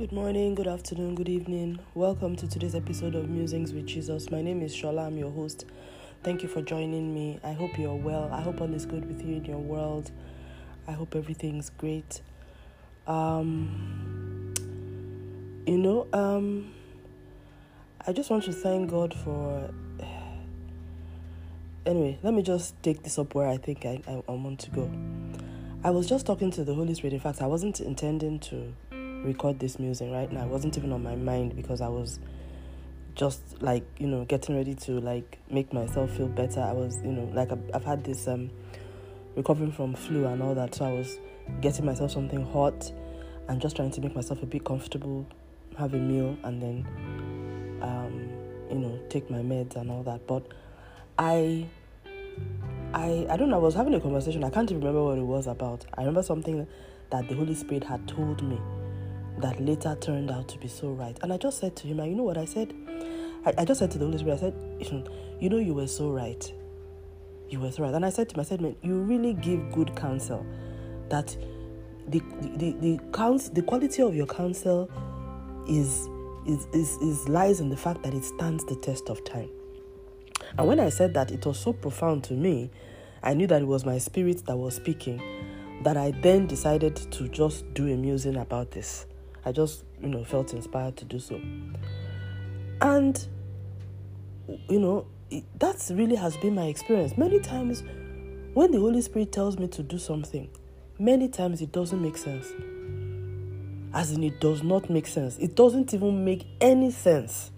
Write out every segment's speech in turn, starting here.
Good morning, good afternoon, good evening. Welcome to today's episode of Musings with Jesus. My name is Shola, I'm your host. Thank you for joining me. I hope you're well. I hope all is good with you in your world. I hope everything's great. Um you know, um I just want to thank God for anyway, let me just take this up where I think I, I, I want to go. I was just talking to the Holy Spirit. In fact, I wasn't intending to record this musing right now. It wasn't even on my mind because I was just like you know getting ready to like make myself feel better. I was you know like I've, I've had this um recovering from flu and all that, so I was getting myself something hot and just trying to make myself a bit comfortable, have a meal, and then um you know take my meds and all that. But I I I don't know. I was having a conversation. I can't even remember what it was about. I remember something that the Holy Spirit had told me that later turned out to be so right. And I just said to him, and you know what I said? I, I just said to the Holy Spirit, I said, you know, you were so right. You were so right. And I said to him, I said, man, you really give good counsel. That the the the counsel, the quality of your counsel is is, is is lies in the fact that it stands the test of time. And when I said that, it was so profound to me. I knew that it was my spirit that was speaking. That I then decided to just do a musing about this. I just, you know, felt inspired to do so. And, you know, that really has been my experience. Many times, when the Holy Spirit tells me to do something, many times it doesn't make sense. As in, it does not make sense. It doesn't even make any sense.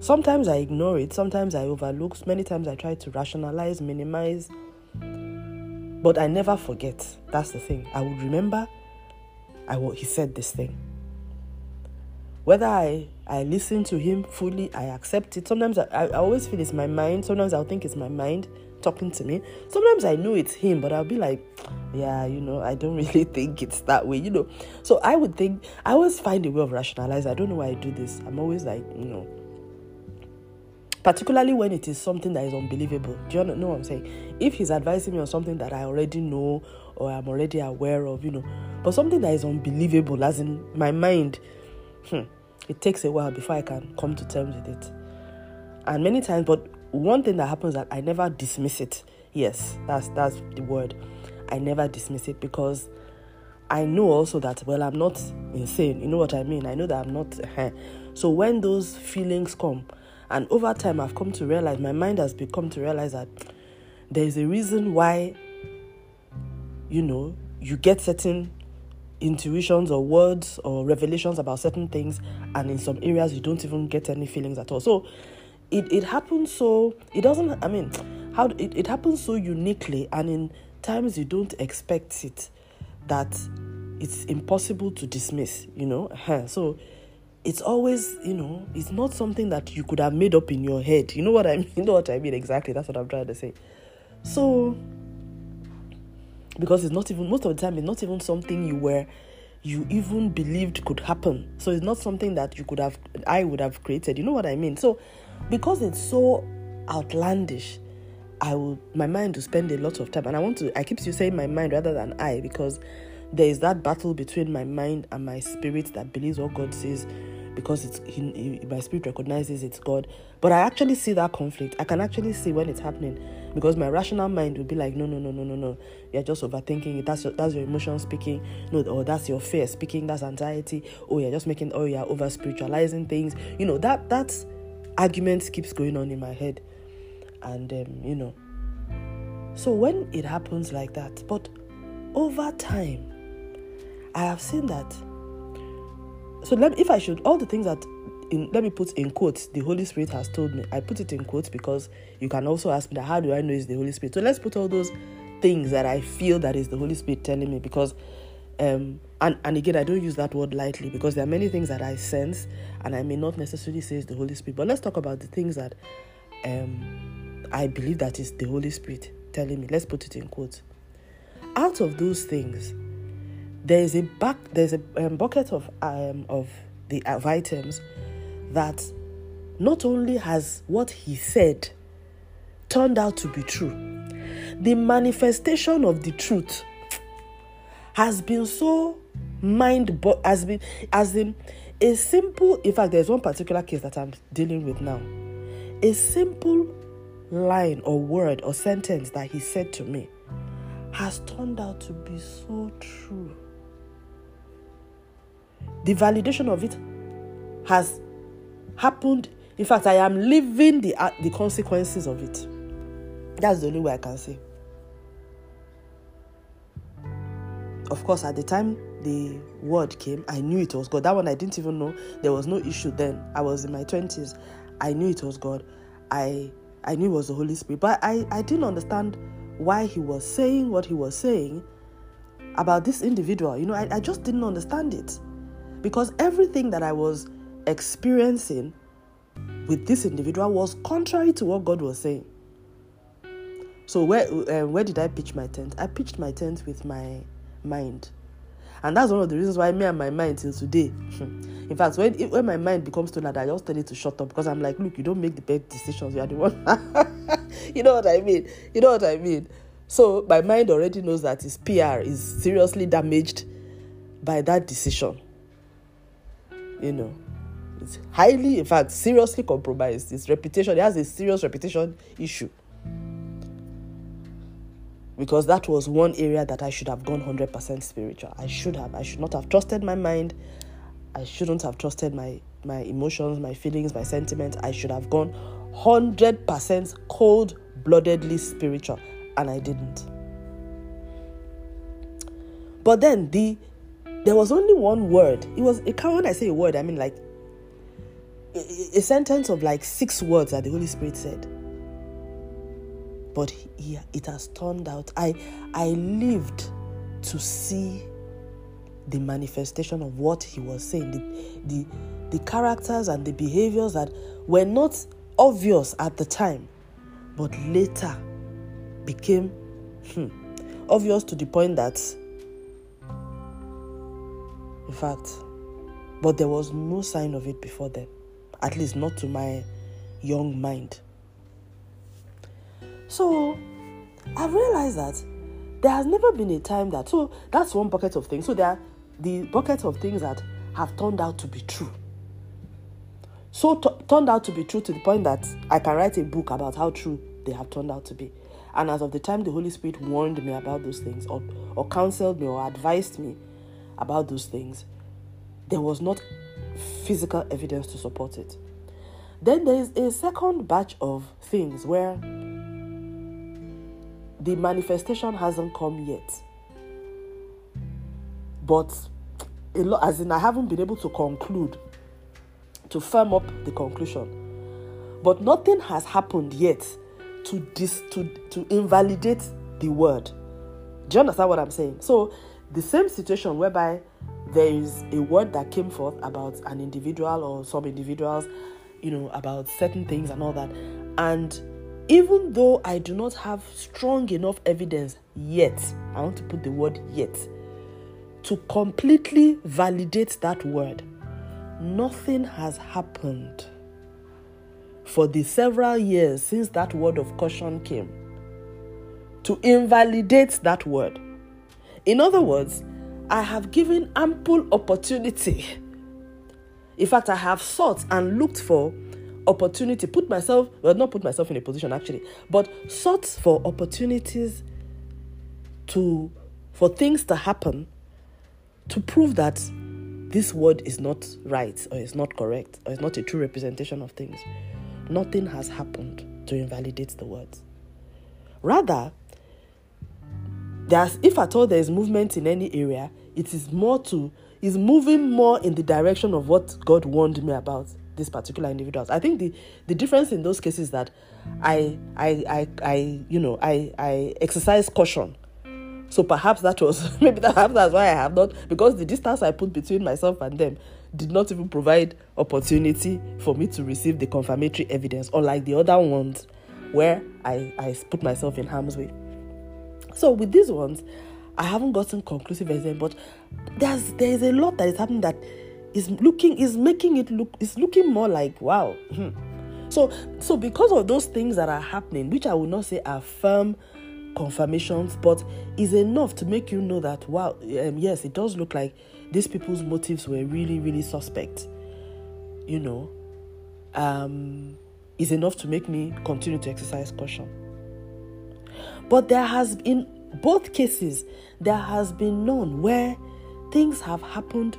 Sometimes I ignore it, sometimes I overlook, many times I try to rationalize, minimize, but I never forget. That's the thing. I would remember I he said this thing. Whether I, I listen to him fully, I accept it. Sometimes I, I always feel it's my mind. Sometimes I'll think it's my mind talking to me. Sometimes I know it's him, but I'll be like, yeah, you know, I don't really think it's that way, you know. So I would think, I always find a way of rationalize. I don't know why I do this. I'm always like, you know, particularly when it is something that is unbelievable. Do you know what I'm saying? If he's advising me on something that I already know or I'm already aware of, you know, but something that is unbelievable, as in my mind, hmm, it takes a while before I can come to terms with it. And many times, but one thing that happens that I never dismiss it. Yes, that's that's the word. I never dismiss it because I know also that well, I'm not insane. You know what I mean? I know that I'm not. Uh, so when those feelings come, and over time, I've come to realize, my mind has become to realize that there is a reason why, you know, you get certain intuitions or words or revelations about certain things, and in some areas, you don't even get any feelings at all. So it, it happens so, it doesn't, I mean, how it, it happens so uniquely, and in times you don't expect it, that it's impossible to dismiss, you know. So it's always, you know, it's not something that you could have made up in your head. You know what I mean? You know what I mean exactly. That's what I'm trying to say. So, because it's not even most of the time, it's not even something you were, you even believed could happen. So it's not something that you could have, I would have created. You know what I mean? So, because it's so outlandish, I will, my mind will spend a lot of time, and I want to. I keep saying my mind rather than I because there is that battle between my mind and my spirit that believes what God says because it's he, he, my spirit recognizes it's God. But I actually see that conflict. I can actually see when it's happening because my rational mind will be like, no, no, no, no, no, no. You're just overthinking it. That's your, that's your emotion speaking. No, or that's your fear speaking. That's anxiety. Oh, you're just making. Oh, you're over spiritualizing things. You know that that argument keeps going on in my head, and um, you know. So when it happens like that, but over time, I have seen that. So let if I should, all the things that, in, let me put in quotes, the Holy Spirit has told me. I put it in quotes because you can also ask me that, how do I know it's the Holy Spirit? So let's put all those things that I feel that is the Holy Spirit telling me because, um, and, and again, I don't use that word lightly because there are many things that I sense and I may not necessarily say it's the Holy Spirit. But let's talk about the things that um, I believe that is the Holy Spirit telling me. Let's put it in quotes. Out of those things, there is a back there's a um, bucket of um, of the of items that not only has what he said turned out to be true the manifestation of the truth has been so mind but has been as in a simple in fact there's one particular case that i'm dealing with now. A simple line or word or sentence that he said to me has turned out to be so true. The validation of it has happened in fact i am living the uh, the consequences of it that's the only way i can say of course at the time the word came, I knew it was God. That one I didn't even know. There was no issue then. I was in my 20s. I knew it was God. I I knew it was the Holy Spirit. But I, I didn't understand why he was saying what he was saying about this individual. You know, I, I just didn't understand it. Because everything that I was experiencing with this individual was contrary to what God was saying. So where uh, where did I pitch my tent? I pitched my tent with my mind. And that's one of the reasons why me and my mind till today. In fact, when when my mind becomes too loud, I just tell it to shut up because I'm like, look, you don't make the best decisions. You are the one. you know what I mean? You know what I mean? So my mind already knows that his PR is seriously damaged by that decision. You know, highly, in fact, seriously compromised. His reputation, he has a serious reputation issue because that was one area that I should have gone 100% spiritual. I should have. I should not have trusted my mind. I shouldn't have trusted my my emotions, my feelings, my sentiments. I should have gone 100% cold-bloodedly spiritual and I didn't. But then the there was only one word. It was it when I say a word, I mean like a, sentence of like six words that the Holy Spirit said. But he, it has turned out i i lived to see the manifestation of what he was saying. The, the the characters and the behaviors that were not obvious at the time but later became hmm, obvious to the point that in fact but there was no sign of it before then at least not to my young mind so I've realized that there has never been a time that so that's one bucket of things. So there are the bucket of things that have turned out to be true. So t- turned out to be true to the point that I can write a book about how true they have turned out to be. And as of the time the Holy Spirit warned me about those things, or, or counseled me, or advised me about those things, there was not physical evidence to support it. Then there is a second batch of things where the manifestation hasn't come yet. But a lot, as in, I haven't been able to conclude, to firm up the conclusion. But nothing has happened yet to dis, to to invalidate the word. Do you understand what I'm saying? So the same situation whereby there is a word that came forth about an individual or some individuals, you know, about certain things and all that, and even though I do not have strong enough evidence yet, I want to put the word yet, to completely validate that word, nothing has happened for the several years since that word of caution came to invalidate that word. In other words, I have given ample opportunity. In fact, I have sought and looked for opportunity, put myself, well, not put myself in a position actually, but sought for opportunities to, for things to happen to prove that this word is not right or is not correct or is not a true representation of things. Nothing has happened to invalidate the words. Rather, there's, if at all there is movement in any area, it is more to is moving more in the direction of what God warned me about this particular individuals. I think the the difference in those cases that I I I, I you know I I exercise caution. So perhaps that was maybe perhaps that's why I have not because the distance I put between myself and them did not even provide opportunity for me to receive the confirmatory evidence, unlike the other ones where I, I put myself in harm's way. So with these ones, I haven't gotten conclusive evidence, but there's there is a lot that is happening that is looking is making it look is looking more like wow hmm. so so because of those things that are happening which i will not say are firm confirmations, but is enough to make you know that wow, um, yes, it does look like these people's motives were really, really suspect. You know, um, is enough to make me continue to exercise caution. But there has in both cases, there has been none where things have happened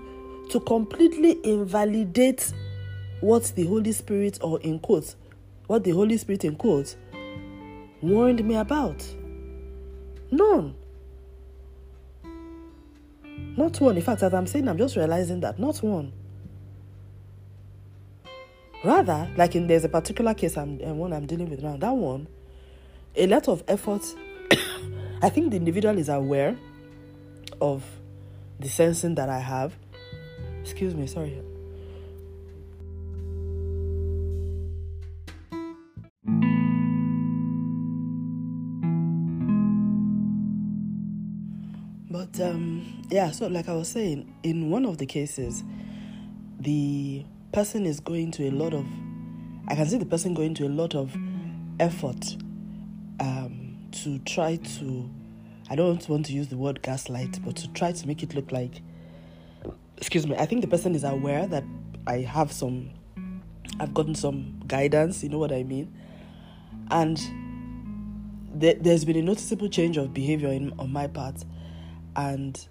to completely invalidate what the Holy Spirit, or in quotes, what the Holy Spirit in quotes, warned me about. None. Not one. In fact, as I'm saying, I'm just realizing that not one. Rather, like in there's a particular case I'm and one I'm dealing with now. That one, a lot of effort. I think the individual is aware of the sensing that I have. Excuse me, sorry. But um, yeah, so like I was saying, in one of the cases, the person is going to a lot of, I can see the person going to a lot of effort um, to try to, I don't want to use the word gaslight, but to try to make it look like, excuse me, I think the person is aware that I have some, I've gotten some guidance, you know what I mean? And there's been a noticeable change of behavior in, on my part and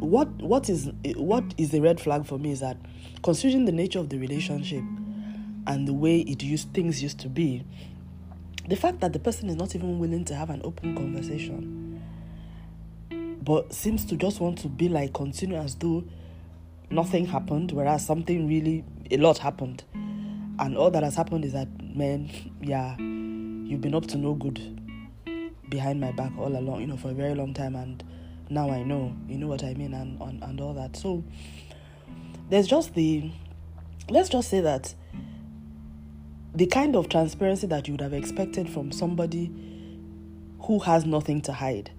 what what is what is the red flag for me is that considering the nature of the relationship and the way it used things used to be the fact that the person is not even willing to have an open conversation but seems to just want to be like continue as though nothing happened whereas something really a lot happened and all that has happened is that man yeah you've been up to no good behind my back all along, you know, for a very long time, and now I know, you know what I mean, and and, and all that. So there's just the, let's just say that the kind of transparency that you would have expected from somebody who has nothing to hide,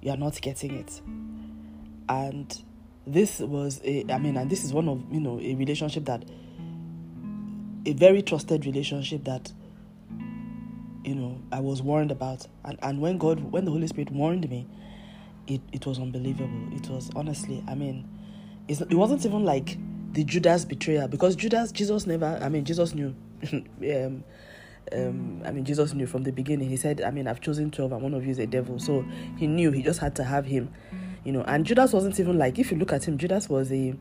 you are not getting it, and this was a, I mean, and this is one of you know a relationship that a very trusted relationship that you know I was warned about. And, and when God when the Holy Spirit warned me it, it was unbelievable. It was honestly I mean it wasn't even like the Judas betrayal because Judas Jesus never I mean Jesus knew um, um, I mean Jesus knew from the beginning. He said I mean I've chosen 12 and one of you is a devil. So he knew he just had to have him you know. And Judas wasn't even like if you look at him Judas was a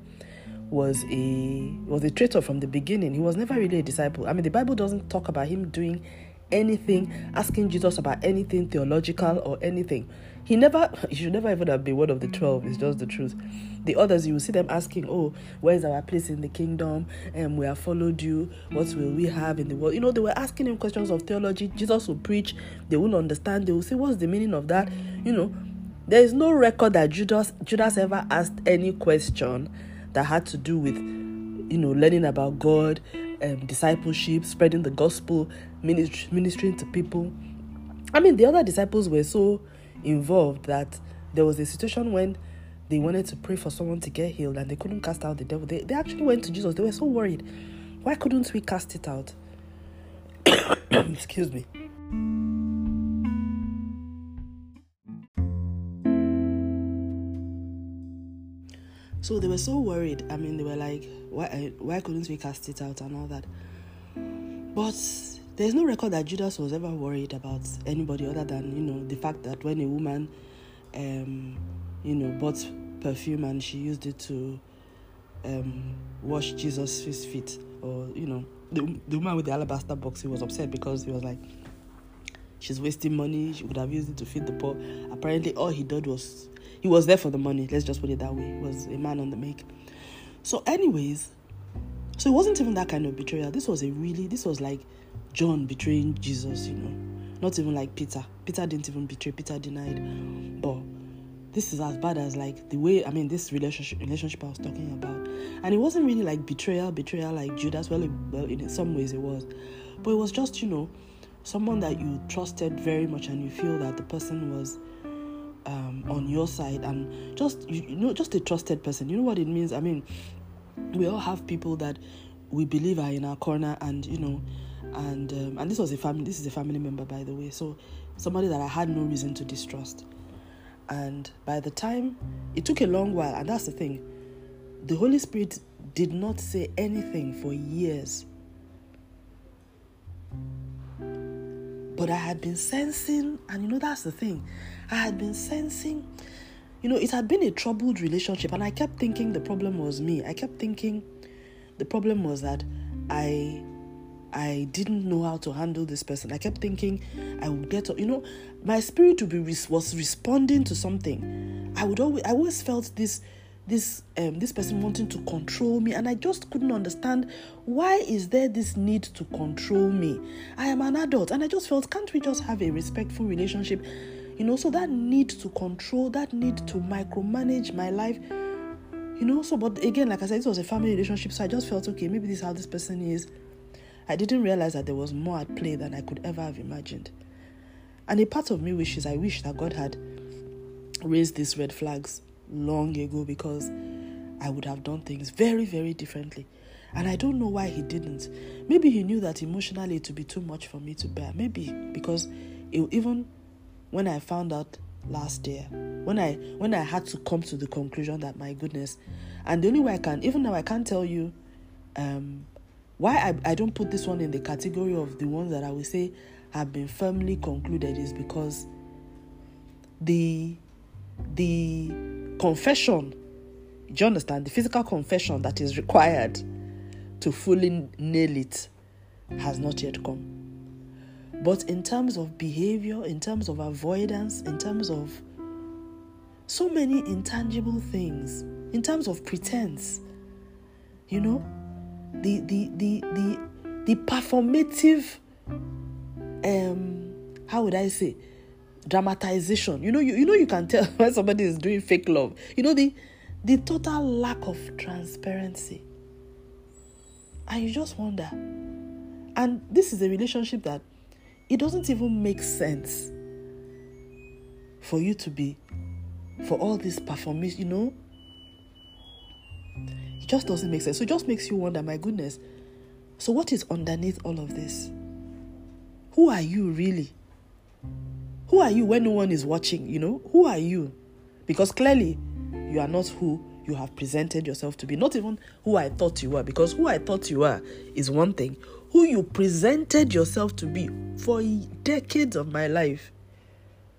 was a was a traitor from the beginning. He was never really a disciple. I mean the Bible doesn't talk about him doing anything, asking Jesus about anything theological or anything. He never, he should never even have been one of the 12, it's just the truth. The others, you will see them asking, Oh, where's our place in the kingdom? And um, we have followed you. What will we have in the world? You know, they were asking him questions of theology. Jesus will preach, they will understand, they will say, What's the meaning of that? You know, there is no record that Judas Judas ever asked any question that had to do with you know learning about God um, discipleship, spreading the gospel, ministering to people. I mean, the other disciples were so involved that there was a situation when they wanted to pray for someone to get healed and they couldn't cast out the devil. They, they actually went to Jesus. They were so worried. Why couldn't we cast it out? Excuse me. So they were so worried. I mean, they were like, why, why couldn't we cast it out and all that? But there's no record that Judas was ever worried about anybody other than, you know, the fact that when a woman, um, you know, bought perfume and she used it to um, wash Jesus' feet, or, you know, the, the woman with the alabaster box, he was upset because he was like, she's wasting money, she could have used it to feed the poor. Apparently, all he did was he was there for the money. Let's just put it that way. He was a man on the make. So, anyways, so it wasn't even that kind of betrayal. This was a really, this was like John betraying Jesus, you know. Not even like Peter. Peter didn't even betray. Peter denied. But this is as bad as like the way I mean this relationship relationship I was talking about, and it wasn't really like betrayal, betrayal like Judas. Well, it, well, in some ways it was, but it was just you know someone that you trusted very much, and you feel that the person was um, on your side and just you, you know just a trusted person you know what it means i mean we all have people that we believe are in our corner and you know and um, and this was a family. This is a family member, by the way. So somebody that I had no reason to distrust. And by the time it took a long while, and that's the thing, the Holy Spirit did not say anything for years. But I had been sensing, and you know, that's the thing, I had been sensing, you know, it had been a troubled relationship, and I kept thinking the problem was me. I kept thinking the problem was that I I didn't know how to handle this person. I kept thinking I would get, you know, my spirit would be was responding to something. I would always, I always felt this, this, um, this person wanting to control me, and I just couldn't understand why is there this need to control me. I am an adult, and I just felt, can't we just have a respectful relationship? You know, so that need to control, that need to micromanage my life you know so but again like i said it was a family relationship so i just felt okay maybe this is how this person is I didn't realize that there was more at play than I could ever have imagined. And a part of me wishes I wish that God had raised these red flags long ago because I would have done things very, very differently. And I don't know why he didn't. Maybe he knew that emotionally it would be too much for me to bear. Maybe because it, even when I found out last year, when I when I had to come to the conclusion that my goodness, and the only way I can, even now I can't tell you um, why I, I don't put this one in the category of the ones that I will say have been firmly concluded is because the the confession, do you understand? The physical confession that is required to fully nail it has not yet come. But in terms of behavior, in terms of avoidance, in terms of so many intangible things, in terms of pretense, you know, the the the the the performative um how would I say dramatization. You know, you, you know you can tell when somebody is doing fake love. You know the the total lack of transparency. And you just wonder. And this is a relationship that it doesn't even make sense for you to be for all this performance, you know, it just doesn't make sense. So it just makes you wonder, my goodness. So what is underneath all of this? Who are you really? Who are you when no one is watching? You know, who are you? Because clearly you are not who you have presented yourself to be. Not even who I thought you were. Because who I thought you were is one thing. Who you presented yourself to be for decades of my life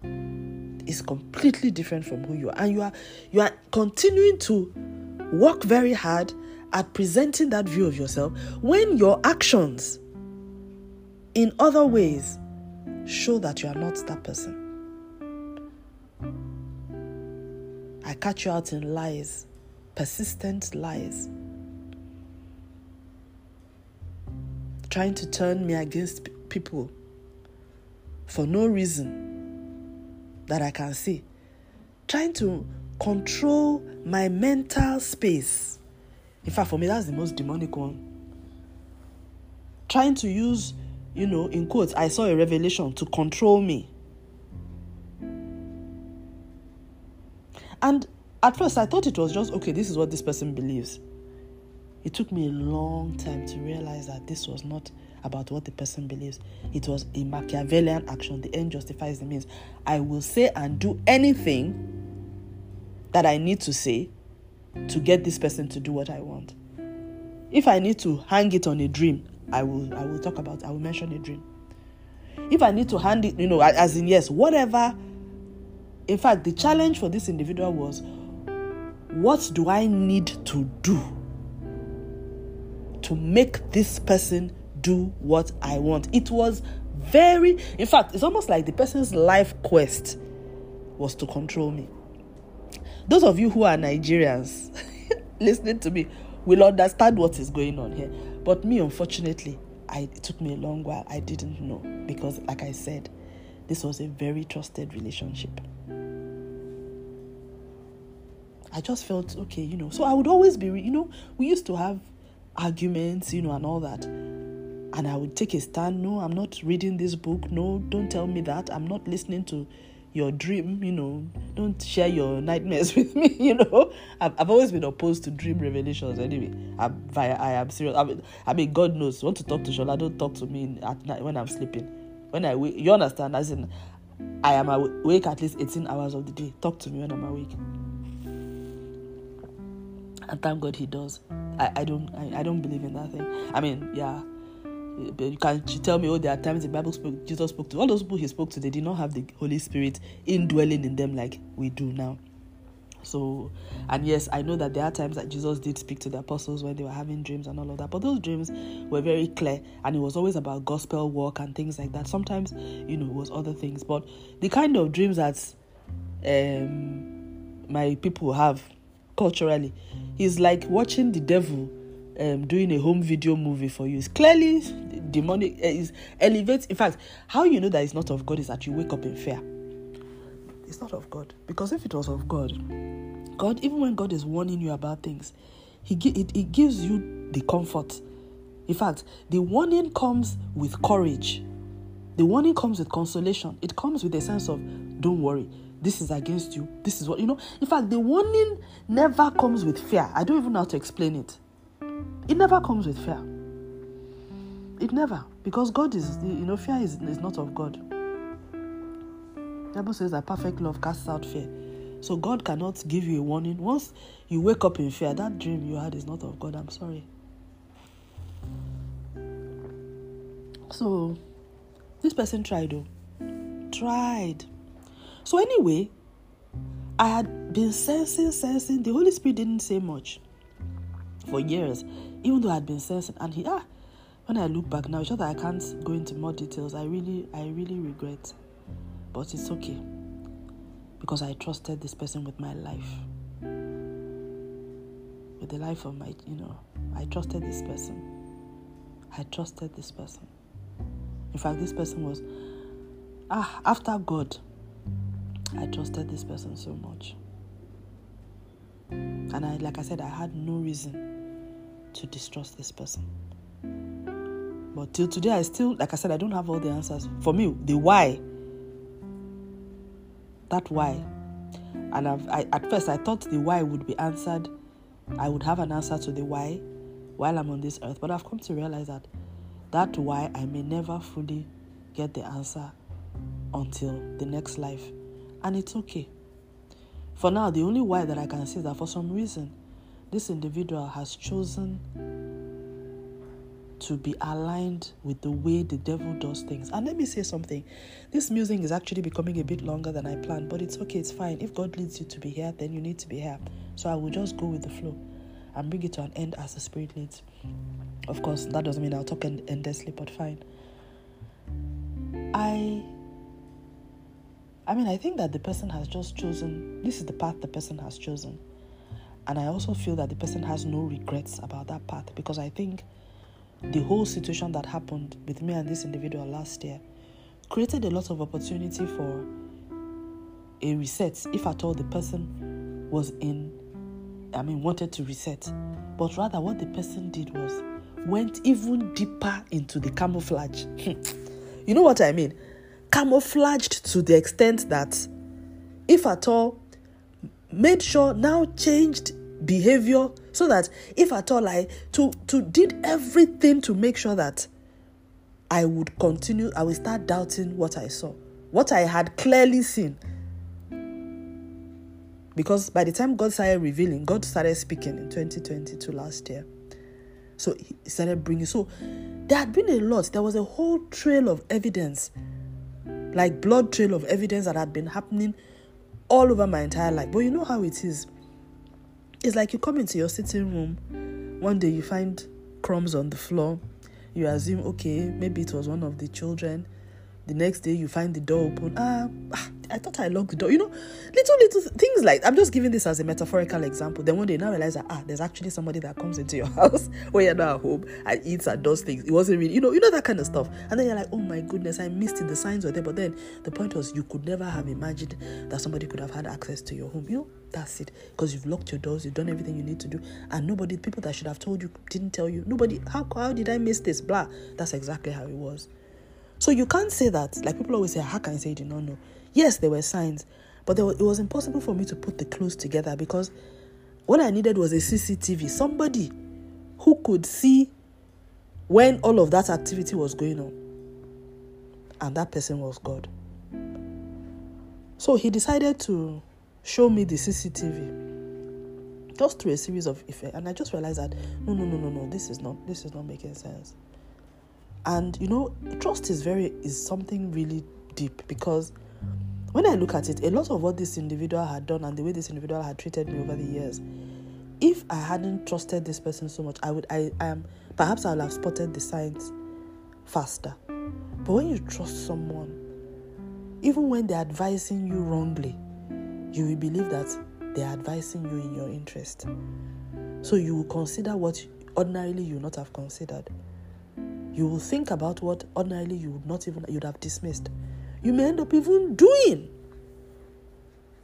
is completely different from who you are. And you are you are continuing to work very hard at presenting that view of yourself when your actions in other ways show that you are not that person. I catch you out in lies, persistent lies, trying to turn me against people for no reason that I can see, trying to control my mental space. In fact, for me, that's the most demonic one. Trying to use, you know, in quotes, I saw a revelation to control me. And at first, I thought it was just, okay, this is what this person believes. It took me a long time to realize that this was not about what the person believes. It was a Machiavellian action. The end justifies the means. I will say and do anything that I need to say to get this person to do what I want. If I need to hang it on a dream, I will I will talk about I will mention a dream. If I need to hand it, you know, as in yes, whatever. In fact, the challenge for this individual was what do I need to do to make this person do what I want? It was very, in fact, it's almost like the person's life quest was to control me. Those of you who are Nigerians listening to me will understand what is going on here. But me, unfortunately, I, it took me a long while. I didn't know because, like I said, this was a very trusted relationship. I just felt okay, you know. So I would always be, you know, we used to have arguments, you know, and all that. And I would take a stand. No, I'm not reading this book. No, don't tell me that. I'm not listening to your dream, you know, don't share your nightmares with me, you know. I've, I've always been opposed to dream revelations anyway. I'm, I, I am serious. I mean, I mean, God knows. Want to talk to Shola, don't talk to me at night when I'm sleeping. When I wake, you understand? As in, I am awake at least 18 hours of the day. Talk to me when I'm awake. And thank God he does. I, I don't I, I don't believe in that thing. I mean, yeah, you can tell me, oh, there are times the Bible spoke, Jesus spoke to all those people he spoke to, they did not have the Holy Spirit indwelling in them like we do now. So, and yes, I know that there are times that Jesus did speak to the apostles when they were having dreams and all of that, but those dreams were very clear and it was always about gospel work and things like that. Sometimes, you know, it was other things, but the kind of dreams that um, my people have culturally is like watching the devil um, doing a home video movie for you. It's clearly demonic. Uh, is elevates. In fact, how you know that it's not of God is that you wake up in fear. It's not of God because if it was of God, God, even when God is warning you about things, He it, it gives you the comfort. In fact, the warning comes with courage. The warning comes with consolation. It comes with a sense of, don't worry, this is against you. This is what, you know. In fact, the warning never comes with fear. I don't even know how to explain it. It never comes with fear. It never. Because God is, you know, fear is, is not of God. The Bible says that perfect love casts out fear. So God cannot give you a warning. Once you wake up in fear, that dream you had is not of God. I'm sorry. So this person tried though. Tried. So anyway, I had been sensing, sensing. The Holy Spirit didn't say much for years, even though I had been sensing. And he, ah, when I look back now, it's just that I can't go into more details. I really, I really regret, but it's okay because I trusted this person with my life, with the life of my, you know, I trusted this person. I trusted this person. In fact, this person was, ah, after God, I trusted this person so much. And I, like I said, I had no reason to distrust this person. But till today, I still, like I said, I don't have all the answers. For me, the why, that why, and I, at first I thought the why would be answered. I would have an answer to the why while I'm on this earth. But I've come to realize that that why I may never fully get the answer until the next life. And it's okay. For now, the only why that I can see is that for some reason, this individual has chosen to be aligned with the way the devil does things. And let me say something this musing is actually becoming a bit longer than I planned, but it's okay, it's fine. If God leads you to be here, then you need to be here. So I will just go with the flow and bring it to an end as the Spirit leads. Of course, that doesn't mean I'll talk endlessly, but fine. I I mean, I think that the person has just chosen, this is the path the person has chosen. And I also feel that the person has no regrets about that path because I think the whole situation that happened with me and this individual last year created a lot of opportunity for a reset, if at all the person was in, I mean, wanted to reset. But rather, what the person did was went even deeper into the camouflage. you know what I mean? Camouflaged to the extent that, if at all made sure now changed behavior so that if at all I to to did everything to make sure that I would continue I will start doubting what I saw what I had clearly seen. Because by the time God started revealing God started speaking in 2022 last year. So he started bringing so there had been a lot. There was a whole trail of evidence like blood trail of evidence that had been happening all over my entire life. But you know how it is. It's like you come into your sitting room, one day you find crumbs on the floor. You assume, okay, maybe it was one of the children. The next day you find the door open. Ah, ah I thought I locked the door. You know, little little things like I'm just giving this as a metaphorical example. Then one day now realize that ah, there's actually somebody that comes into your house when you're not at home and eats and does things. It wasn't really, you know, you know that kind of stuff. And then you're like, oh my goodness, I missed it. The signs were there, but then the point was you could never have imagined that somebody could have had access to your home. You know, that's it. Because you've locked your doors, you've done everything you need to do, and nobody, people that should have told you, didn't tell you. Nobody, how how did I miss this? Blah. That's exactly how it was. So you can't say that. Like people always say, how can I say you did not know? Yes, there were signs, but it was impossible for me to put the clues together because what I needed was a CCTV, somebody who could see when all of that activity was going on. And that person was God. So he decided to show me the CCTV just through a series of effects. And I just realized that no, no, no, no, no, this is not this is not making sense. And you know, trust is very is something really deep because when I look at it, a lot of what this individual had done and the way this individual had treated me over the years, if I hadn't trusted this person so much, I would I am perhaps I would have spotted the signs faster. But when you trust someone, even when they're advising you wrongly, you will believe that they're advising you in your interest. So you will consider what ordinarily you would not have considered. You will think about what ordinarily you would not even you'd have dismissed. You may end up even doing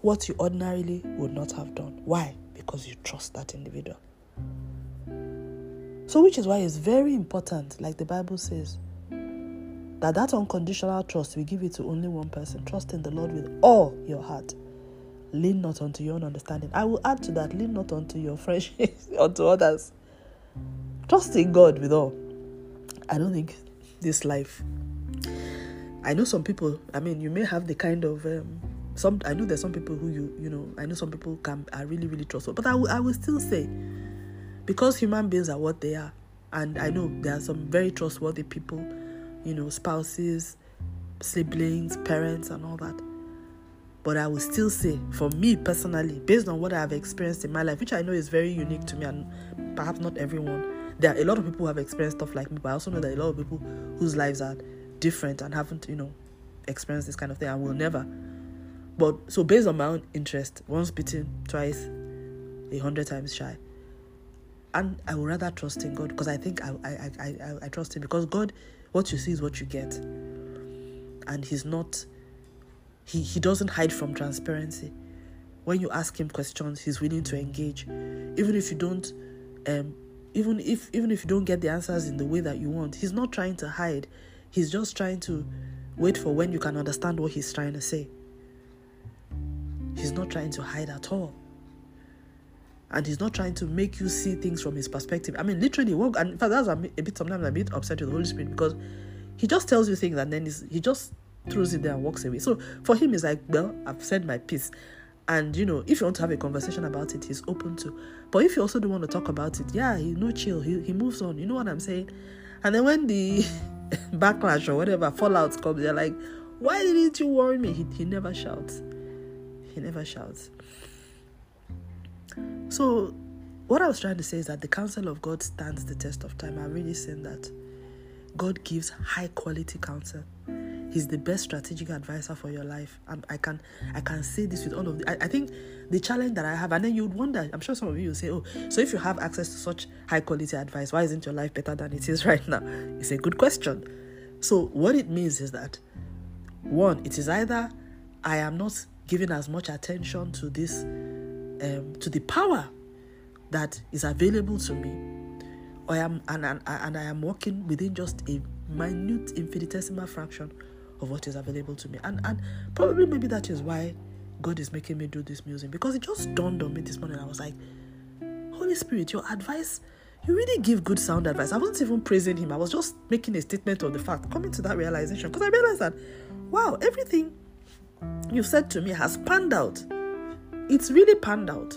what you ordinarily would not have done. Why? Because you trust that individual. So, which is why it's very important, like the Bible says, that that unconditional trust we give it to only one person. Trust in the Lord with all your heart. Lean not unto your own understanding. I will add to that, lean not unto your friendships, unto others. Trust in God with all. I don't think this life. I know some people. I mean, you may have the kind of um, some. I know there's some people who you you know. I know some people can are really really trustworthy, but I will I will still say because human beings are what they are, and I know there are some very trustworthy people. You know, spouses, siblings, parents, and all that. But I will still say, for me personally, based on what I have experienced in my life, which I know is very unique to me and perhaps not everyone, there are a lot of people who have experienced stuff like me, but I also know that a lot of people whose lives are different and haven't, you know, experienced this kind of thing I will never. But so based on my own interest, once bitten, twice, a hundred times shy. And I would rather trust in God because I think I, I, I, I, I trust Him because God, what you see is what you get. And He's not, He, he doesn't hide from transparency. When you ask Him questions, He's willing to engage. Even if you don't um, even if even if you don't get the answers in the way that you want he's not trying to hide he's just trying to wait for when you can understand what he's trying to say he's not trying to hide at all and he's not trying to make you see things from his perspective i mean literally and in fact that's a bit sometimes i'm a bit upset with the holy spirit because he just tells you things and then he just throws it there and walks away so for him it's like well i've said my piece and you know, if you want to have a conversation about it, he's open to. But if you also don't want to talk about it, yeah, he no chill. He he moves on. You know what I'm saying? And then when the backlash or whatever fallout comes, they're like, "Why didn't you warn me?" He he never shouts. He never shouts. So, what I was trying to say is that the counsel of God stands the test of time. I've really seen that God gives high quality counsel. He's the best strategic advisor for your life. And I can I can say this with all of the, I, I think the challenge that I have, and then you'd wonder, I'm sure some of you will say, Oh, so if you have access to such high quality advice, why isn't your life better than it is right now? It's a good question. So what it means is that one, it is either I am not giving as much attention to this um, to the power that is available to me, or I am and, and, and I am working within just a minute infinitesimal fraction of what is available to me. And and probably maybe that is why God is making me do this musing because it just dawned on me this morning. I was like, Holy Spirit, your advice, you really give good sound advice. I wasn't even praising him. I was just making a statement of the fact, coming to that realization because I realized that, wow, everything you've said to me has panned out. It's really panned out.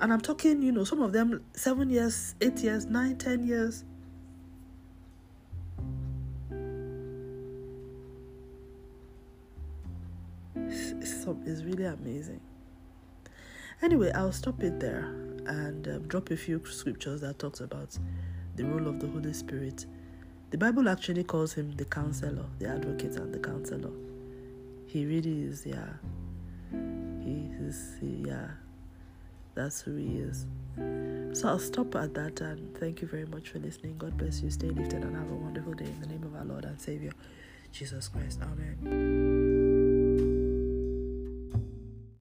And I'm talking, you know, some of them seven years, eight years, nine, ten years. Is really amazing. Anyway, I'll stop it there and um, drop a few scriptures that talks about the role of the Holy Spirit. The Bible actually calls him the counselor, the advocate, and the counselor. He really is, yeah. He is, yeah. That's who he is. So I'll stop at that and thank you very much for listening. God bless you. Stay lifted and have a wonderful day in the name of our Lord and Savior, Jesus Christ. Amen.